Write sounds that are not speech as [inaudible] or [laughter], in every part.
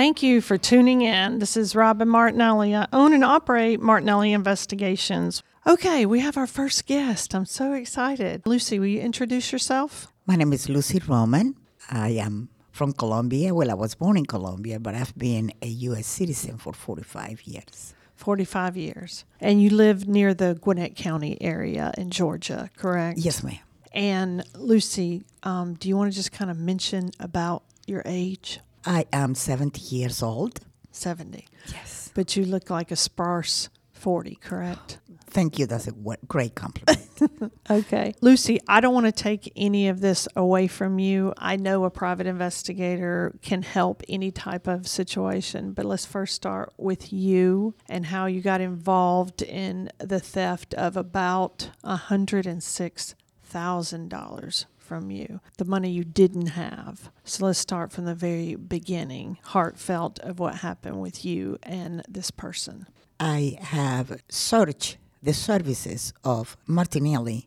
Thank you for tuning in. This is Robin Martinelli. I own and operate Martinelli Investigations. Okay, we have our first guest. I'm so excited. Lucy, will you introduce yourself? My name is Lucy Roman. I am from Colombia. Well, I was born in Colombia, but I've been a U.S. citizen for 45 years. 45 years. And you live near the Gwinnett County area in Georgia, correct? Yes, ma'am. And Lucy, um, do you want to just kind of mention about your age? I am 70 years old. 70. Yes. But you look like a sparse 40, correct? [gasps] Thank you. That's a great compliment. [laughs] Okay. Lucy, I don't want to take any of this away from you. I know a private investigator can help any type of situation, but let's first start with you and how you got involved in the theft of about $106,000 from you, the money you didn't have. So let's start from the very beginning, heartfelt of what happened with you and this person. I have searched the services of Martinelli.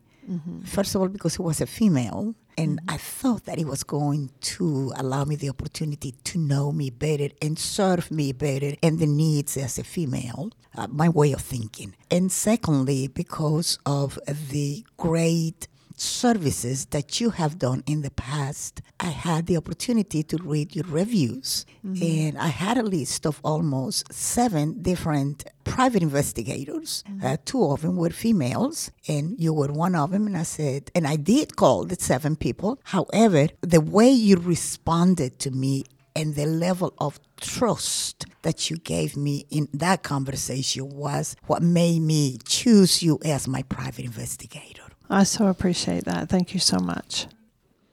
First of all, because he was a female, and I thought that he was going to allow me the opportunity to know me better and serve me better and the needs as a female, uh, my way of thinking. And secondly, because of the great services that you have done in the past. I had the opportunity to read your reviews, and I had a list of almost seven different private investigators. Uh, two of them were females, and you were one of them. And I said, and I did call the seven people. However, the way you responded to me and the level of trust that you gave me in that conversation was what made me choose you as my private investigator. I so appreciate that. Thank you so much.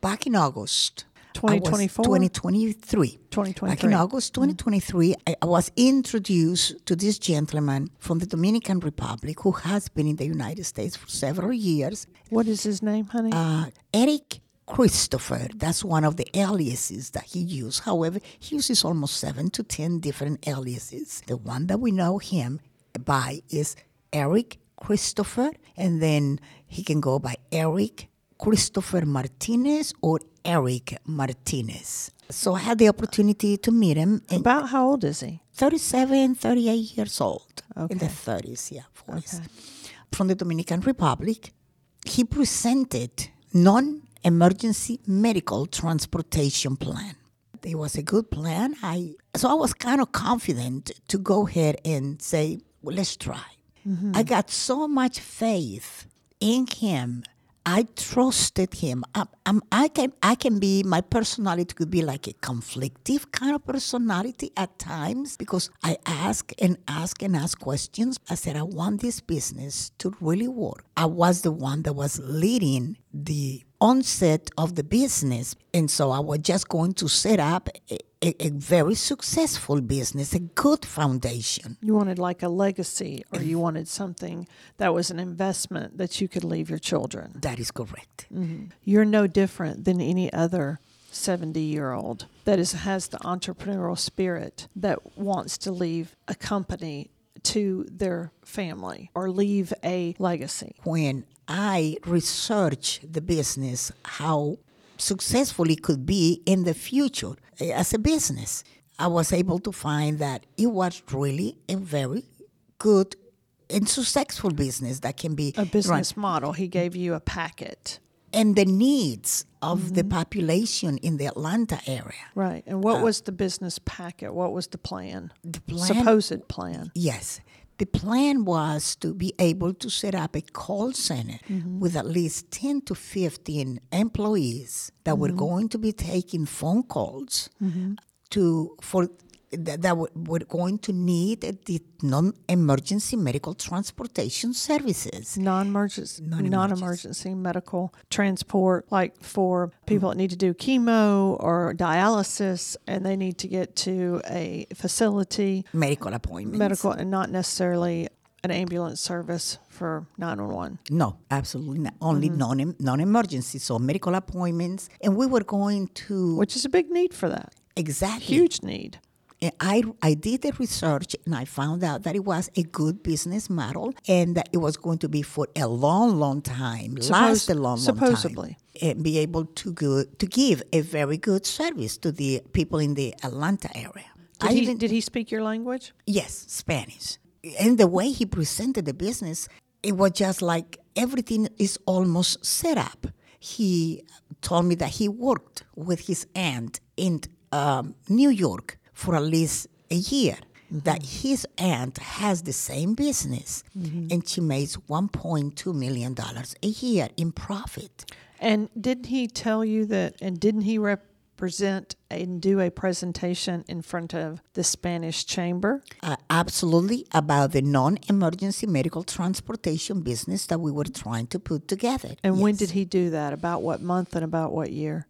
Back in August, I 2024? 2023. Back in 2023. August 2023, I, I was introduced to this gentleman from the Dominican Republic who has been in the United States for several years. What is his name, honey? Uh, Eric Christopher, that's one of the aliases that he used. However, he uses almost seven to ten different aliases. The one that we know him by is Eric Christopher, and then he can go by Eric Christopher Martinez or Eric Martinez. So I had the opportunity to meet him. About how old is he? 37, 38 years old. In the 30s, yeah, 40s. From the Dominican Republic, he presented non-emergency medical transportation plan. It was a good plan. I so I was kind of confident to go ahead and say, well, let's try. Mm-hmm. I got so much faith in him. I trusted him. I, I can I can be my personality could be like a conflictive kind of personality at times because I ask and ask and ask questions. I said I want this business to really work. I was the one that was leading the onset of the business, and so I was just going to set up a, a, a very successful business, a good foundation. You wanted like a legacy, or you mm-hmm. wanted something that was an investment that you could leave your children. That is correct. Mm-hmm. You're no different than any other 70 year old that is, has the entrepreneurial spirit that wants to leave a company to their family or leave a legacy. when I researched the business, how successful it could be in the future eh, as a business, I was able to find that it was really a very good and successful business that can be A run. business model. He gave you a packet. and the needs of the population in the Atlanta area. Right. And what was the business packet? What was the plan? Uh, The plan- Supposed plan. Yes. The plan was to be able to set up a call center mm-hmm. with at least 10 to 15 employees that were mm-hmm. going to be taking phone calls mm-hmm. to for that, that were, going to need the non-emergency medical transportation services. non-emergency, Non-emergency. non-emergency medical transport, like for people that need to do chemo or dialysis, and they need to get to a facility, Medical appointment. medical, and not necessarily an ambulance service for 911. No, absolutely not. Only mm-hmm. non non-emergency, so medical appointments, and we were going to Which is a big need for that. exactly Huge need. I, I did the research and I found out that it was a good business model and that it was going to be for a long, long time, last a long, long supposedly. time, and be able to go, to give a very good service to the people in the Atlanta area. Did I he even did he speak your language? Yes, Spanish. And the way he presented the business, it was just like everything is almost set up. He told me that he worked with his aunt in um, New York for at least a year. That his aunt has the same business, and she makes 1.2 million dollars a year in profit. And didn't he tell you that? And didn't he represent and do a presentation in front of the Spanish Chamber? Uh, absolutely about the non-emergency medical transportation business that we were trying to put together. And when did he do that? About what month and about what year?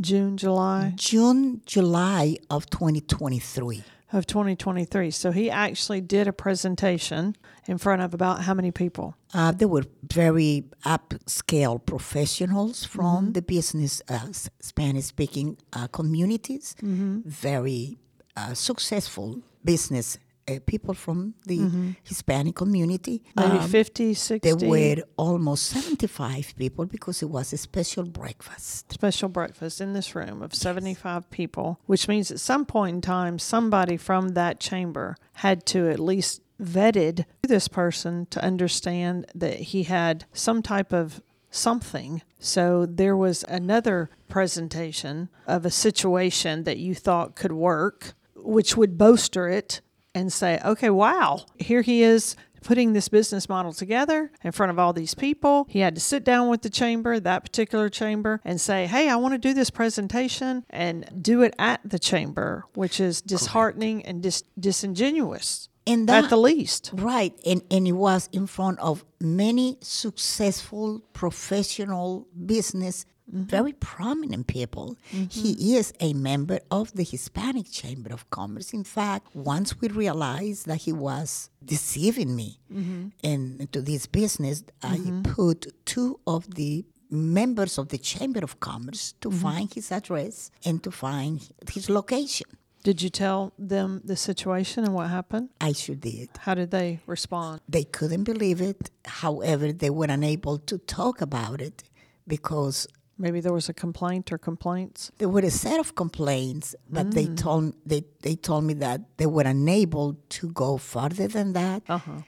June, July June, July of 2023. of 2023. So he actually did a presentation in front of about how many people? Uh, they were very upscale professionals from the business uh, Spanish speaking uh, communities, very uh, successful business uh, people from the Hispanic community. Maybe Um, 50, 60 there were almost 75 people because it was a special breakfast. special breakfast in this room of 75 people, which means at some point in time, somebody from that chamber had to at least vetted this person to understand that he had some type of something. So there was another presentation of a situation that you thought could work, which would bolster it and say, okay, wow, here he is putting this business model together in front of all these people. He had to sit down with the chamber, that particular chamber, and say, hey, I want to do this presentation and do it at the chamber, which is disheartening and dis- disingenuous And at the least. Right, and, and it was in front of many successful professional business, Mm-hmm. very prominent people. Mm-hmm. He is a member of the Hispanic Chamber of Commerce. In fact, once we realized that he was deceiving me mm-hmm. into this business, I put two of the members of the Chamber of Commerce to find his address and to find his location. Did you tell them the situation and what happened? I sure did. How did they respond? They couldn't believe it. However, they were unable to talk about it because Maybe there was a complaint or complaints. there were a set of complaints, but they told they, they told me that they were unable to go further than that Uh-huh.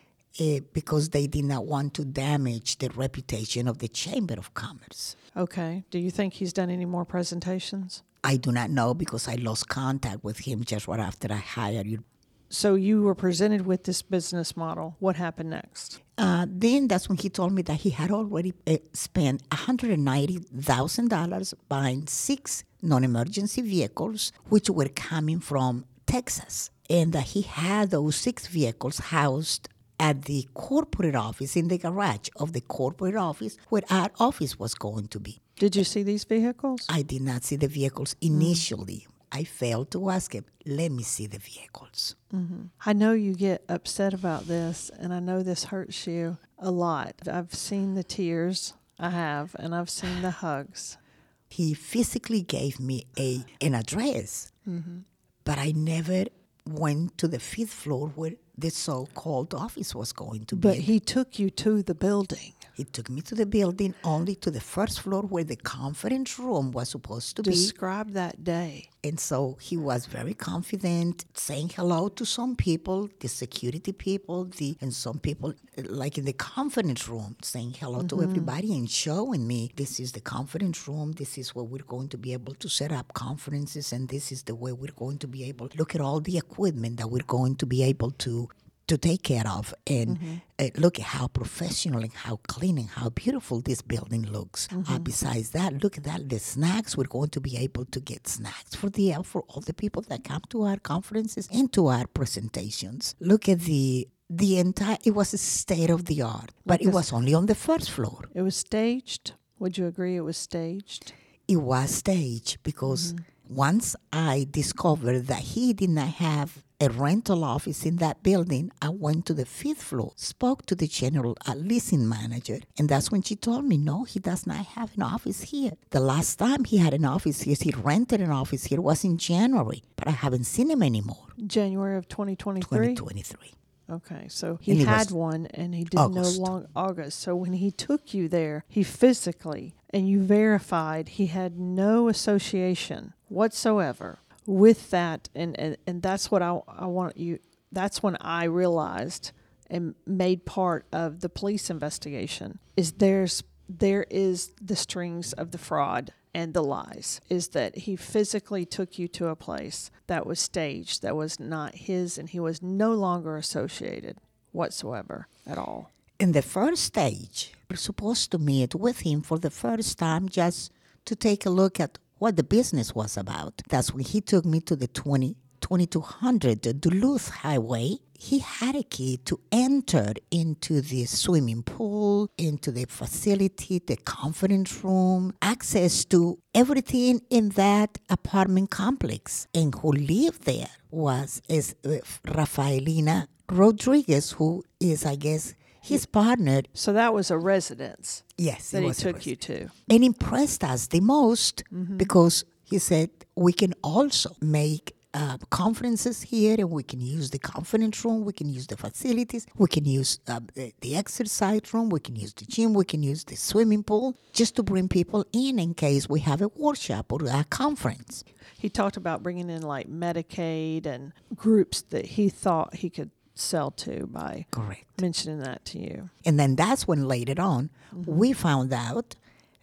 eh, because they did not want to damage the reputation of the Chamber of Commerce. Okay. Do you think he's done any more presentations? I do not know because I lost contact with him just right after I hired you. So you were presented with this business model. What happened next? Uh, then that's when he told me that he had already uh, spent $190,000 buying six non emergency vehicles, which were coming from Texas. And that he had those six vehicles housed at the corporate office, in the garage of the corporate office, where our office was going to be. Did you see these vehicles? I did not see the vehicles initially. I failed to ask him, let me see the vehicles. Mm-hmm. I know you get upset about this, and I know this hurts you a lot. I've seen the tears, I have, and I've seen the hugs. [sighs] he physically gave me a an address, mm-hmm. but I never went to the fifth floor where the so-called office was going to be. But he took you to the building. He took me to the building, only to the first floor where the conference room was supposed to be. Describe that day. And so he was very confident, saying hello to some people, the security people, the and some people like in the conference room, saying hello to mm-hmm. everybody and showing me this is the conference room, this is where we're going to be able to set up conferences, and this is the way we're going to be able look at all the equipment that we're going to be able to to take care of and uh, look at how professional and how clean and how beautiful this building looks. Uh, besides that, look at that the snacks. We're going to be able to get snacks for the for all the people that come to our conferences and to our presentations. Look at the the entire. It was a state of the art, but it was only on the first floor. It was staged. Would you agree it was staged? It was staged because once I discovered that he did not have a rental office in that building, I went to the fifth floor, spoke to the general leasing manager, and that's when she told me, no, he does not have an office here. The last time he had an office here, he rented an office here, was in January, but I haven't seen him anymore. January of 2023? 2023. Okay, so he he had one and he didn't August. know long August. So when he took you there, he physically and you verified he had no association whatsoever with that, and, and, and that's what I, I want you, that's when I realized and made part of the police investigation is there's there is the strings of the fraud and the lies is that he physically took you to a place that was staged that was not his and he was no longer associated whatsoever at all. In the first stage, we're supposed to meet with him for the first time just to take a look at what the business was about. That's when he took me to the 20, 2200 Duluth Highway. He had a key to enter into the swimming pool, into the facility, the conference room, access to everything in that apartment complex. And who lived there was is uh, Rafaelina Rodriguez, who is, I guess, his partner. so that was a residence Yes, that he took you to. And impressed us the most because he said we can also make uh, conferences here and we can use the conference room we can use the facilities we can use uh, the, the exercise room we can use the gym we can use the swimming pool just to bring people in in case we have a workshop or a conference. He talked about bringing in like medicaid and groups that he thought he could sell to by correct mentioning that to you And then that's when later on we found out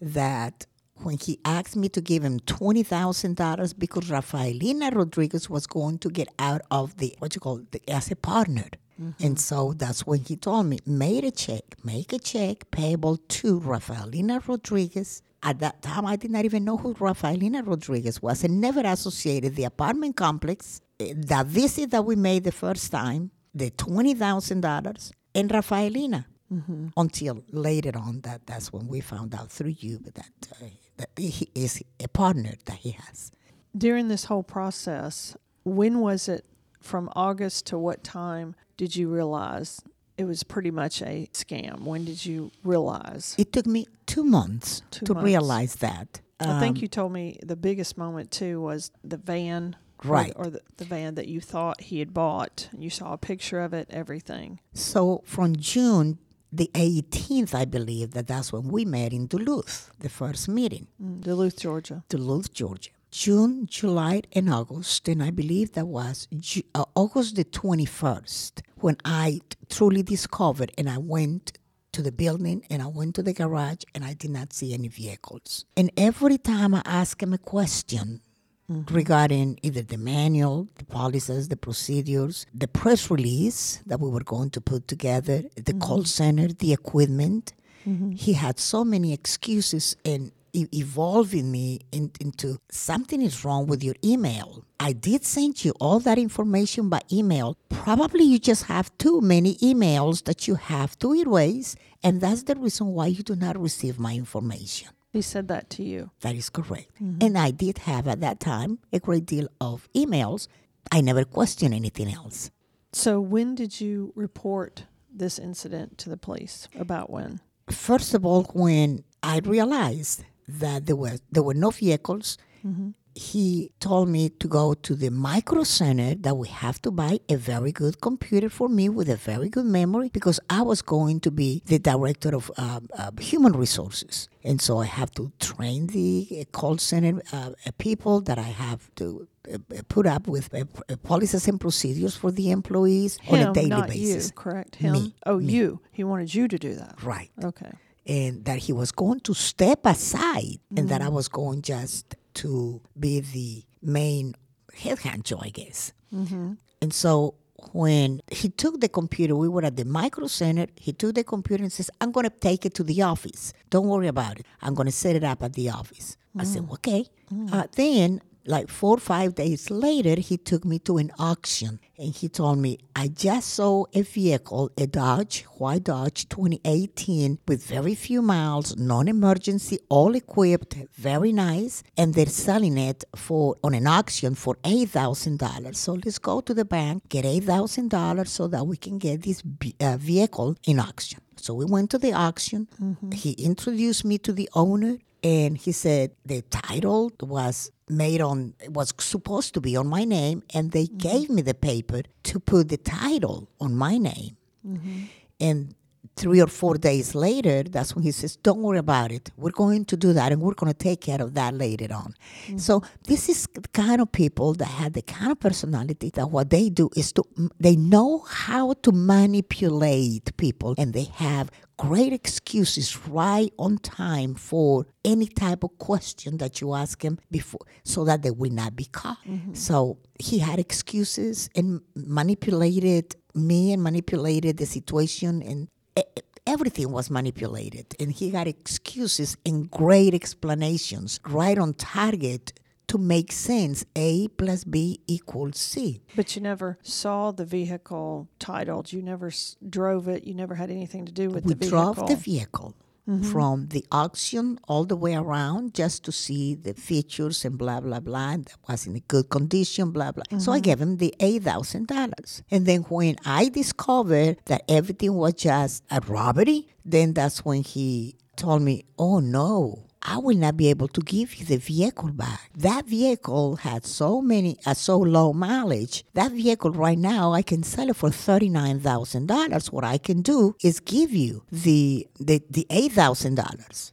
that when he asked me to give him twenty thousand dollars because Rafaelina Rodriguez was going to get out of the what you call the, as a partner. And so that's when he told me, made a check, make a check payable to Rafaelina Rodriguez. At that time, I did not even know who Rafaelina Rodriguez was and never associated the apartment complex, eh, the visit that we made the first time, the $20,000, and Rafaelina until later on that that's when we found out through you that, uh, that he is a partner that he has. During this whole process when was it from august to what time did you realize it was pretty much a scam? When did you realize? It took me two months Two to months. realize that. I think Um, you told me the biggest moment too was the van or- Right. or, the, the van that you thought he had bought you saw a picture of it everything so from june the 18th i believe that that's when we met in duluth the first meeting Mm, duluth georgia duluth georgia june july and august and i believe that was Ju- uh, august the 21st when i t- truly discovered and i went to the building and I went to the garage and I did not see any vehicles. And every time I asked him a question Mm-hmm. regarding either the manual, the policies, the procedures, the press release that we were going to put together, the mm-hmm. call center, the equipment, mm-hmm. he had so many excuses and e- evolving me in, into something is wrong with your email. I did send you all that information by email. Probably you just have too many emails that you have to erase, and that's the reason why you do not receive my information. He said that to you That is correct. Mm-hmm. And I did have at that time a great deal of emails. I never questioned anything else. so when did you report this incident to the police about when First of all, when I realized that there were there were no vehicles, mm-hmm. He told me to go to the micro center that we have to buy a very good computer for me with a very good memory because I was going to be the director of uh, uh, human resources. And so I have to train the uh, call center uh, uh, people that I have to uh, put up with policies and procedures for the employees on a daily not basis. you correct him Me, oh me. you he wanted you to do that Right. okay and that he was going to step aside and that I was going just to be the main head honcho, I guess. Mm-hmm. And so when he took the computer, we were at the micro center. He took the computer and says, I'm going to take it to the office. Don't worry about it. I'm going to set it up at the office. I said, mm. okay. Mm. Uh, then, like four or five days later, he took me to an auction and he told me, I just saw a vehicle, a Dodge, white Dodge 2018 with very few miles, non emergency, all equipped, very nice. And they're selling it for on an auction for $8,000. So let's go to the bank, get $8,000 so that we can get this uh, vehicle in auction. So we went to the auction. Mm-hmm. He introduced me to the owner and he said the title was made on was supposed to be on my name and they mm-hmm. gave me the paper to put the title on my name. Mm-hmm. And three or four days later, that's when he says, Don't worry about it. We're going to do that and we're going to take care of that later on. Mm-hmm. So, this is the kind of people that have the kind of personality that what they do is to, they know how to manipulate people and they have great excuses right on time for any type of question that you ask him before so that they will not be caught. Mm-hmm. So he had excuses and manipulated me and manipulated the situation and everything was manipulated and he got excuses and great explanations right on target to make sense. A plus b equals c. But you never saw the vehicle titled. You never s- drove it. You never had anything to do with we the vehicle drove the vehicle mm-hmm. from the auction all the way around just to see the features and blah blah blah and that was in a good condition blah blah mm-hmm. so i mm-hmm. gave him the $8000 and then when i discovered that everything was just a robbery then that's when he told me oh no I will not be able to give you the vehicle back. That vehicle had so many, uh, so low mileage. That vehicle right now, I can sell it for thirty nine thousand dollars. What I can do is give you the the, the eight thousand dollars,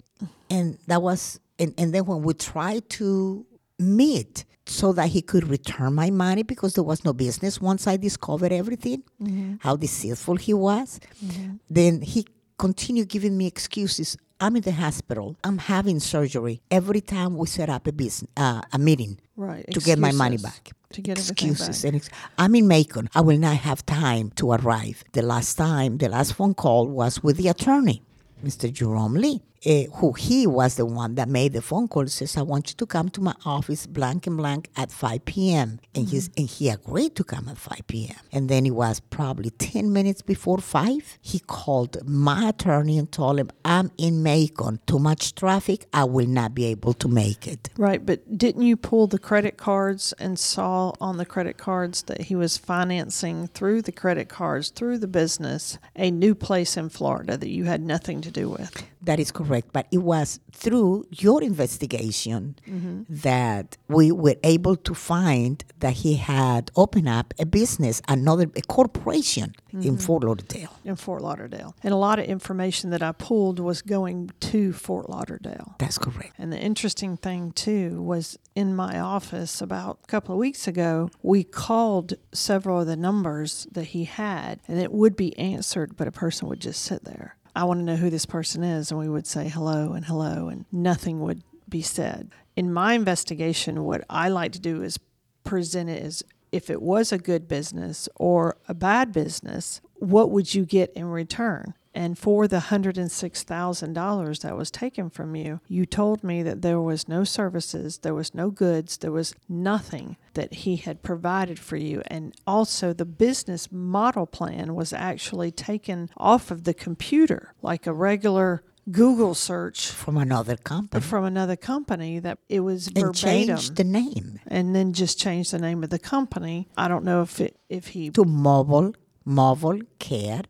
and that was, and, and then when we tried to meet so that he could return my money because there was no business once I discovered everything, mm-hmm. how deceitful he was. Mm-hmm. Then he continued giving me excuses. I'm in the hospital. I'm having surgery. Every time we set up a business, uh, a meeting, right, to get my money back. To get excuses back. and ex- I'm in Macon. I will not have time to arrive. The last time, the last phone call was with the attorney, Mr. Jerome Lee uh, who he was the one that made the phone call says i want you to come to my office blank and blank at 5 p.m and mm-hmm. he's and he agreed to come at 5 p.m and then it was probably 10 minutes before 5 he called my attorney and told him i'm in macon. Too much traffic. I will not be able to make it. Right but didn't you pull the credit cards and saw on the credit cards that he was financing through the credit cards through the business a new place in florida that you had nothing to do with that is correct. But it was through your investigation mm-hmm. that we were able to find that he had opened up a business, another a corporation mm-hmm. in Fort Lauderdale. In Fort Lauderdale. And a lot of information that I pulled was going to Fort Lauderdale. That's correct. And the interesting thing, too, was in my office about a couple of weeks ago, we called several of the numbers that he had, and it would be answered, but a person would just sit there. I want to know who this person is. And we would say hello and hello, and nothing would be said. In my investigation, what I like to do is present it as if it was a good business or a bad business, what would you get in return? And for the $106,000 that was taken from you, you told me that there was no services, there was no goods, there was nothing that he had provided for you. And also, the business model plan was actually taken off of the computer like a regular Google search from another company. From another company that it was and verbatim. changed the name. And then just changed the name of the company. I don't know if it if he to Mobile Mobile Care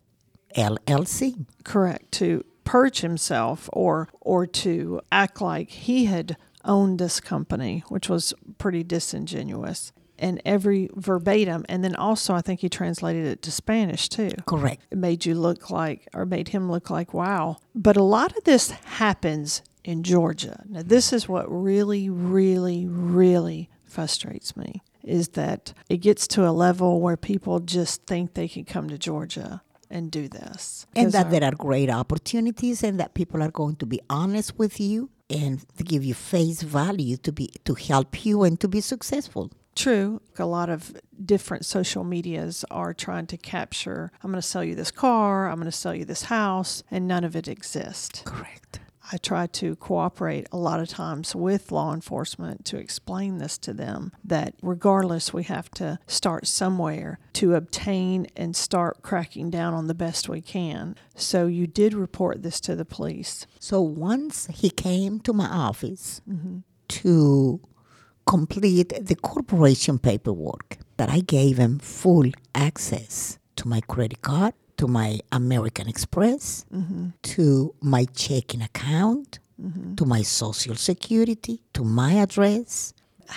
LLC. Correct. To purge himself or or to act like he had owned this company, which was pretty disingenuous. And every verbatim, and then also I think he translated it to Spanish too. Correct. It made you look like, or made him look like, wow. But a lot of this happens in Georgia. Now, this is what really, really, really frustrates me is that it gets to a level where people just think they can come to Georgia and do this. And that uh, there are great opportunities and that people are going to be honest with you and to give you face value to be to help you and to be successful. True. A lot of different social medias are trying to capture I'm going to sell you this car, I'm going to sell you this house, and none of it exists. Correct. I try to cooperate a lot of times with law enforcement to explain this to them that regardless, we have to start somewhere to obtain and start cracking down on the best we can. So you did report this to the police. So once he came to my office mm-hmm. to complete the corporation paperwork, that I gave him full access to my credit card to my American Express, mm-hmm. to my checking account, mm-hmm. to my Social Security, to my address.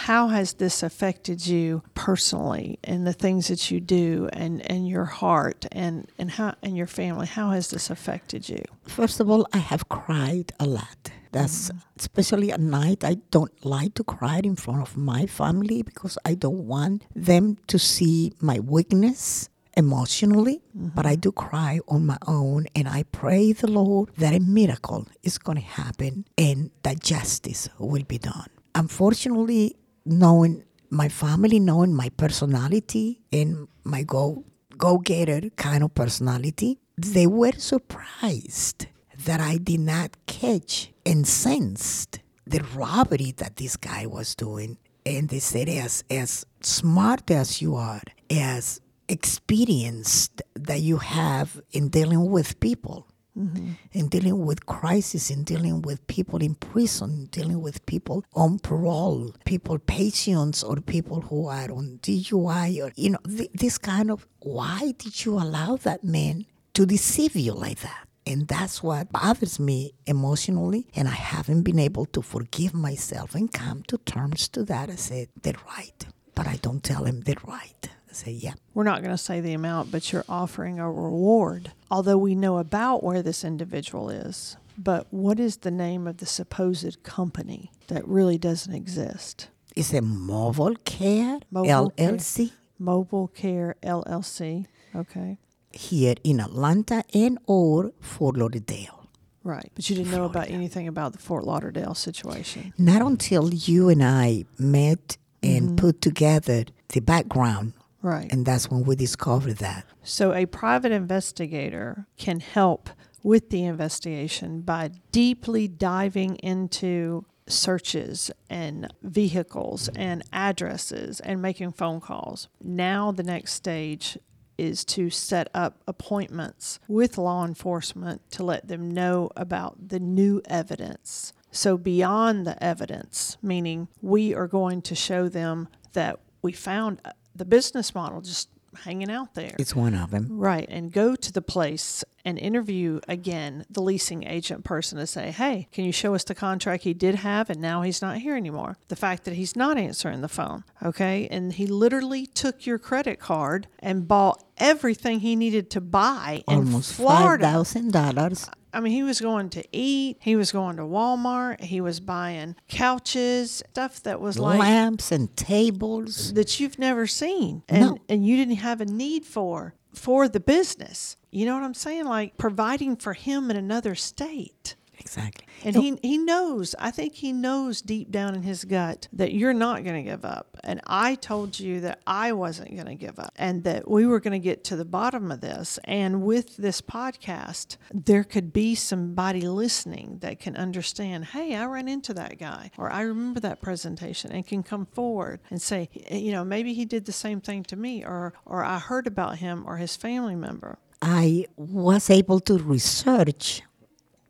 how has this affected you personally and the things that you do and, and your heart and, and how and your family? How has this affected you? First of all, I have cried a lot. That's especially at night. I don't like to cry in front of my family because I don't want them to see my weakness emotionally, but I mm-hmm. do cry on my own and I pray the Lord that a miracle is going to happen and that justice will be done. Unfortunately, knowing my family, knowing my personality and my go go getter kind of personality, they were surprised that I did not catch and sensed the robbery that this guy was doing. And they said, as, as smart as you are, as experienced that you have in dealing with people, mm-hmm. in dealing with crisis, in dealing with people in prison, dealing with people on parole, people patients or people who are on DUI or, you know, th- this kind of, why did you allow that man to deceive you like that? And that's what bothers me emotionally. And I haven't been able to forgive myself and come to terms to that. I said, they're right. But I don't tell him they're right. Say, yeah. We're not going to say the amount, but you're offering a reward, although we know about where this individual is. But what is the name of the supposed company that really doesn't exist? It's a mobile care Mobile Care. LLC Mobile Care LLC. Okay. here in Atlanta and or Fort Lauderdale. Right. But you didn't know about anything about the Fort Lauderdale situation. Not until you and I met and mm-hmm. put together the background, Right. and that's when we discovered that. So, a private investigator can help with the investigation by deeply diving into searches and vehicles and addresses and making phone calls. Now, the next stage is to set up appointments with law enforcement to let them know about the new evidence. So, beyond the evidence, meaning we are going to show them that we found the business model just hanging out there. It's one of them. Right. And go to the place and interview again the leasing agent person to say, hey, can you show us the contract he did have and now he's not here anymore? The fact that he's not answering the phone. Okay. And he literally took your credit card and bought everything he needed to buy in Almost Florida. thousand dollars. I mean, he was going to eat, he was going to Walmart, he was buying couches, stuff that was like Lamps and tables. that you've never seen and No. and you didn't have a need for for the business. You know what I'm saying? Like providing for him in another state. Exactly. And he he knows, I think he knows deep down in his gut that you're not going to give up. And I told you that I wasn't going to give up and that we were going to get to the bottom of this. And with this podcast, there could be somebody listening that can understand, hey, I ran into that guy or I remember that presentation and can come forward and say, you know, maybe he did the same thing to me or or I heard about him or his family member. I was able to research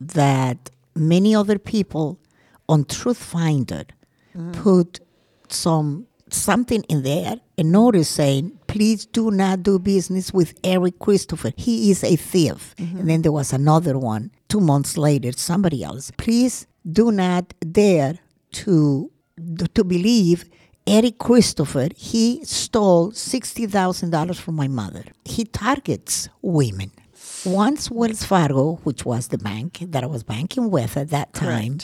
that many other people on Truthfinder mm. put some something in there, a notice saying, "Please do not do business with Eric Christopher. He is a thief." Mm-hmm. And then there was another one two months later. Somebody else, please do not dare to to believe Eric Christopher, he stole $60,000 from my mother. He targets women. Once Wells Fargo, which was the bank that I was banking with at that time,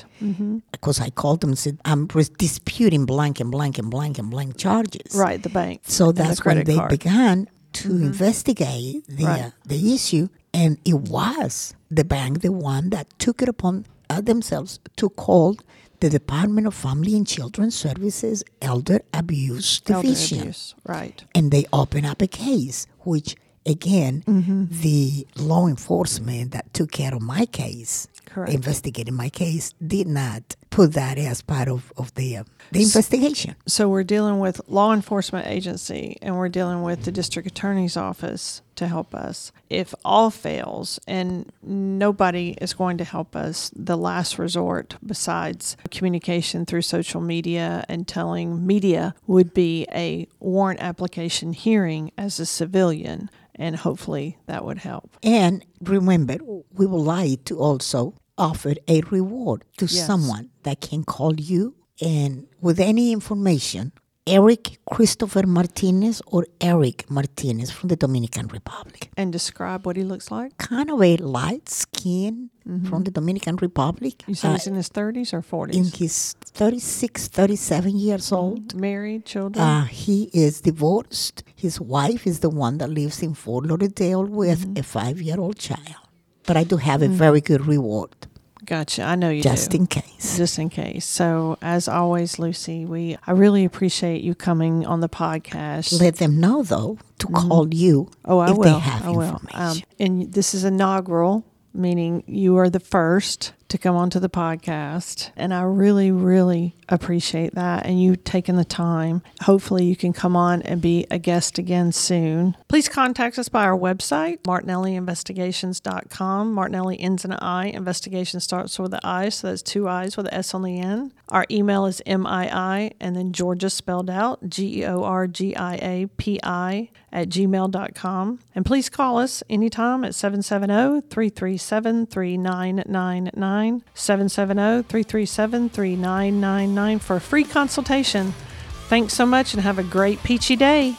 because I called them and said, I'm disputing blank and blank and blank and blank charges. Right, the bank. So and the that's when they card. began to investigate the, Right. uh, the issue. And it was the bank, the one that took it upon uh, themselves to call the Department of Family and Children Services Elder Abuse Elder Division. abuse. Right. And they opened up a case, which again, Mm-hmm. the law enforcement that took care of my case, Correct. investigating my case, did not put that as part of, of the, uh, the investigation. So we're dealing with law enforcement agency and we're dealing with the district attorney's office to help us. If all fails and nobody is going to help us, the last resort besides communication through social media and telling media would be a warrant application hearing as a civilian and hopefully that would help. And remember, we would like to also offer a reward to Yes. someone that can call you And with any information, Eric Christopher Martinez or Eric Martinez from the Dominican Republic. And describe what he looks like. Kind of a light skin from the Dominican Republic. You said Uh, he's in his 30s or 40s? in his 36, 37 years old. Married, children? Uh, he is divorced. His wife is the one that lives in Fort Lauderdale with a five year old child. But I do have a very good reward gotcha. I know you just do. in case. just in case. So, as always, Lucy, we I really appreciate you coming on the podcast. Let them know, though, to call you oh, I if will. they have I will. Um, and this is inaugural, meaning you are the first to come onto the podcast, and I really, really appreciate that. And you taking the time. Hopefully, you can come on and be a guest again soon. Please contact us by our website, martinelliinvestigations.com. Martinelli ends in an I. Investigation starts with an I, so that's two I's with an S on the end. Our email is MII and then Georgia spelled out G E O R G I A P I at gmail.com. And please call us anytime at 770 337 3999. 770 337 3999 for a free consultation. Thanks so much and have a great peachy day.